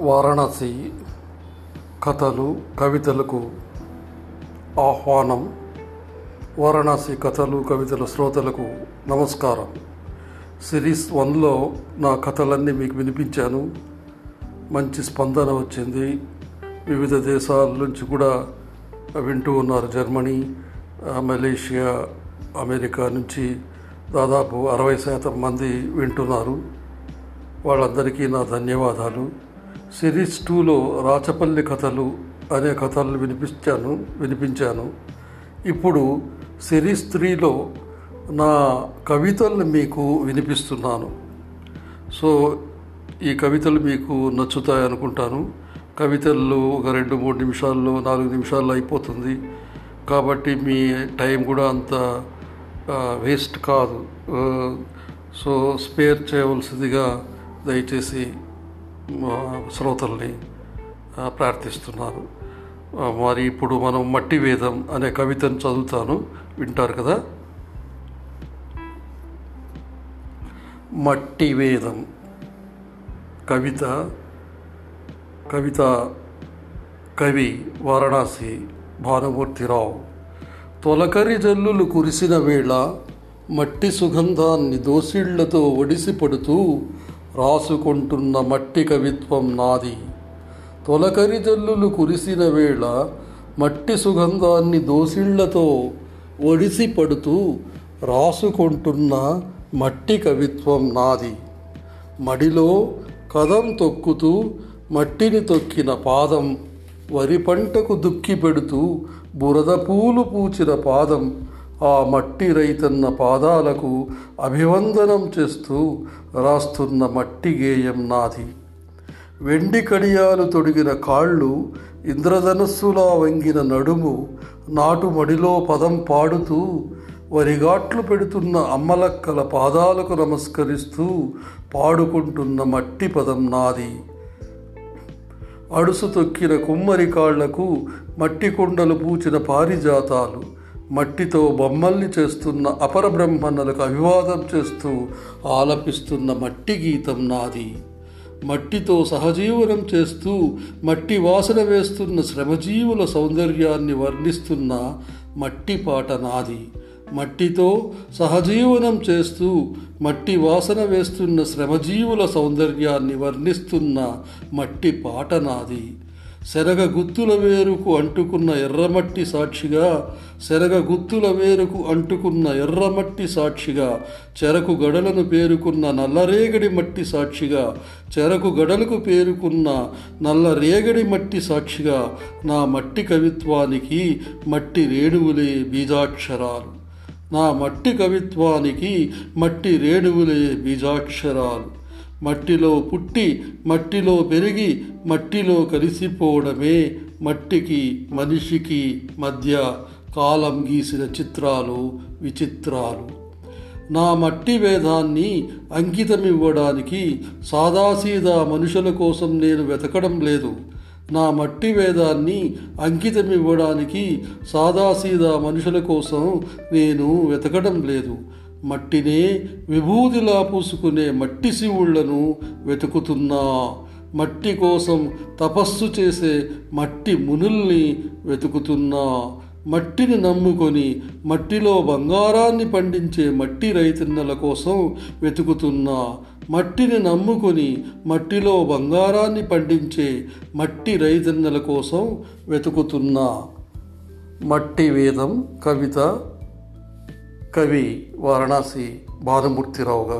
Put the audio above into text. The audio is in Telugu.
వారణాసి కథలు కవితలకు ఆహ్వానం. వారణాసి కథలు కవితల శ్రోతలకు నమస్కారం. సిరీస్ వన్లో నా కథలన్నీ మీకు వినిపించాను. మంచి స్పందన వచ్చింది. వివిధ దేశాల నుంచి కూడా వింటూ ఉన్నారు జర్మనీ మలేషియా అమెరికా నుంచి దాదాపు అరవై శాతం మంది వింటున్నారు. వాళ్ళందరికీ నా ధన్యవాదాలు. సిరీస్ టూలో రాచపల్లి కథలు అనే కథలు వినిపించాను వినిపించాను. ఇప్పుడు సిరీస్ త్రీలో నా కవితలను మీకు వినిపిస్తున్నాను. సో ఈ కవితలు మీకు నచ్చుతాయి అనుకుంటాను. కవితల్లో ఒక రెండు మూడు నిమిషాల్లో నాలుగు నిమిషాల్లో అయిపోతుంది. కాబట్టి మీ టైం కూడా అంత వేస్ట్ కాదు. సో స్పేర్ చేయవలసిందిగా దయచేసి శ్రోతల్ని ప్రార్థిస్తున్నాను మరి ఇప్పుడు మనం మట్టి వేదం అనే కవితను చదువుతాను. వింటారు కదా? మట్టి వేదం. కవిత కవిత కవి వారణాసి భానుమూర్తిరావు. తొలకరి జల్లులు కురిసిన వేళ మట్టి సుగంధాన్ని దోసిళ్ళతో ఒడిసి పడుతూ రాసుకుంటున్న మట్టి కవిత్వం నాది. తొలకరి జల్లులు కురిసిన వేళ మట్టి సుగంధాన్ని దోసిళ్ళతో ఒడిసి పడుతూ రాసుకుంటున్న మట్టి కవిత్వం నాది. మడిలో కదం తొక్కుతూ మట్టిని తొక్కిన పాదం వరి పంటకు దుక్కి పెడుతూ బురద పూలు పూచిన పాదం ఆ మట్టి రైతన్న పాదాలకు అభివందనం చేస్తూ రాస్తున్న మట్టి గేయం నాది. వెండి కడియాలు తొడిగిన కాళ్ళు ఇంద్రధనస్సులా వంగిన నడుము నాటు మడిలో పదం పాడుతూ వరిగాట్లు పెడుతున్న అమ్మలక్కల పాదాలకు నమస్కరిస్తూ పాడుకుంటున్న మట్టి పదం నాది. అడుసు తొక్కిన కుమ్మరి కాళ్ళకు మట్టి కొండలు పూచిన పారిజాతాలు మట్టితో బొమ్మల్ని చేస్తున్న అపర బ్రహ్మణులకు అభివాదం చేస్తూ ఆలపిస్తున్న మట్టి గీతం నాది. మట్టితో సహజీవనం చేస్తూ మట్టి వాసన వేస్తున్న శ్రమజీవుల సౌందర్యాన్ని వర్ణిస్తున్న మట్టి పాట నాది. మట్టితో సహజీవనం చేస్తూ మట్టి వాసన వేస్తున్న శ్రమజీవుల సౌందర్యాన్ని వర్ణిస్తున్న మట్టి పాట నాది. శరగ గుత్తుల వేరుకు అంటుకున్న ఎర్రమట్టి సాక్షిగా శరగ గుత్తుల వేరుకు అంటుకున్న ఎర్రమట్టి సాక్షిగా చెరకు గడలను పేరుకున్న నల్లరేగడి మట్టి సాక్షిగా చెరకు గడలకు పేరుకున్న నల్లరేగడి మట్టి సాక్షిగా నా మట్టి కవిత్వానికి మట్టి రేణువులే బీజాక్షరాలు. నా మట్టి కవిత్వానికి మట్టి రేణువులే బీజాక్షరాలు. మట్టిలో పుట్టి మట్టిలో పెరిగి మట్టిలో కలిసిపోవడమే మట్టికి మనిషికి మధ్య కాలం గీసిన చిత్రాలు విచిత్రాలు. నా మట్టి వేదాన్ని అంకితమివ్వడానికి సాదాసీదా మనుషుల కోసం నేను వెతకడం లేదు. నా మట్టి వేదాన్ని అంకితమివ్వడానికి సాదాసీదా మనుషుల కోసం నేను వెతకడం లేదు. మట్టినే విభూతిలా పూసుకునే మట్టి శివుళ్ళను వెతుకుతున్నా. మట్టి కోసం తపస్సు చేసే మట్టి మునుల్ని వెతుకుతున్నా. మట్టిని నమ్ముకొని మట్టిలో బంగారాన్ని పండించే మట్టి రైతన్నల కోసం వెతుకుతున్నా. మట్టిని నమ్ముకొని మట్టిలో బంగారాన్ని పండించే మట్టి రైతన్నల కోసం వెతుకుతున్నా. మట్టి వేదం కవిత కవి వారణాసి భానుమూర్తిరావుగా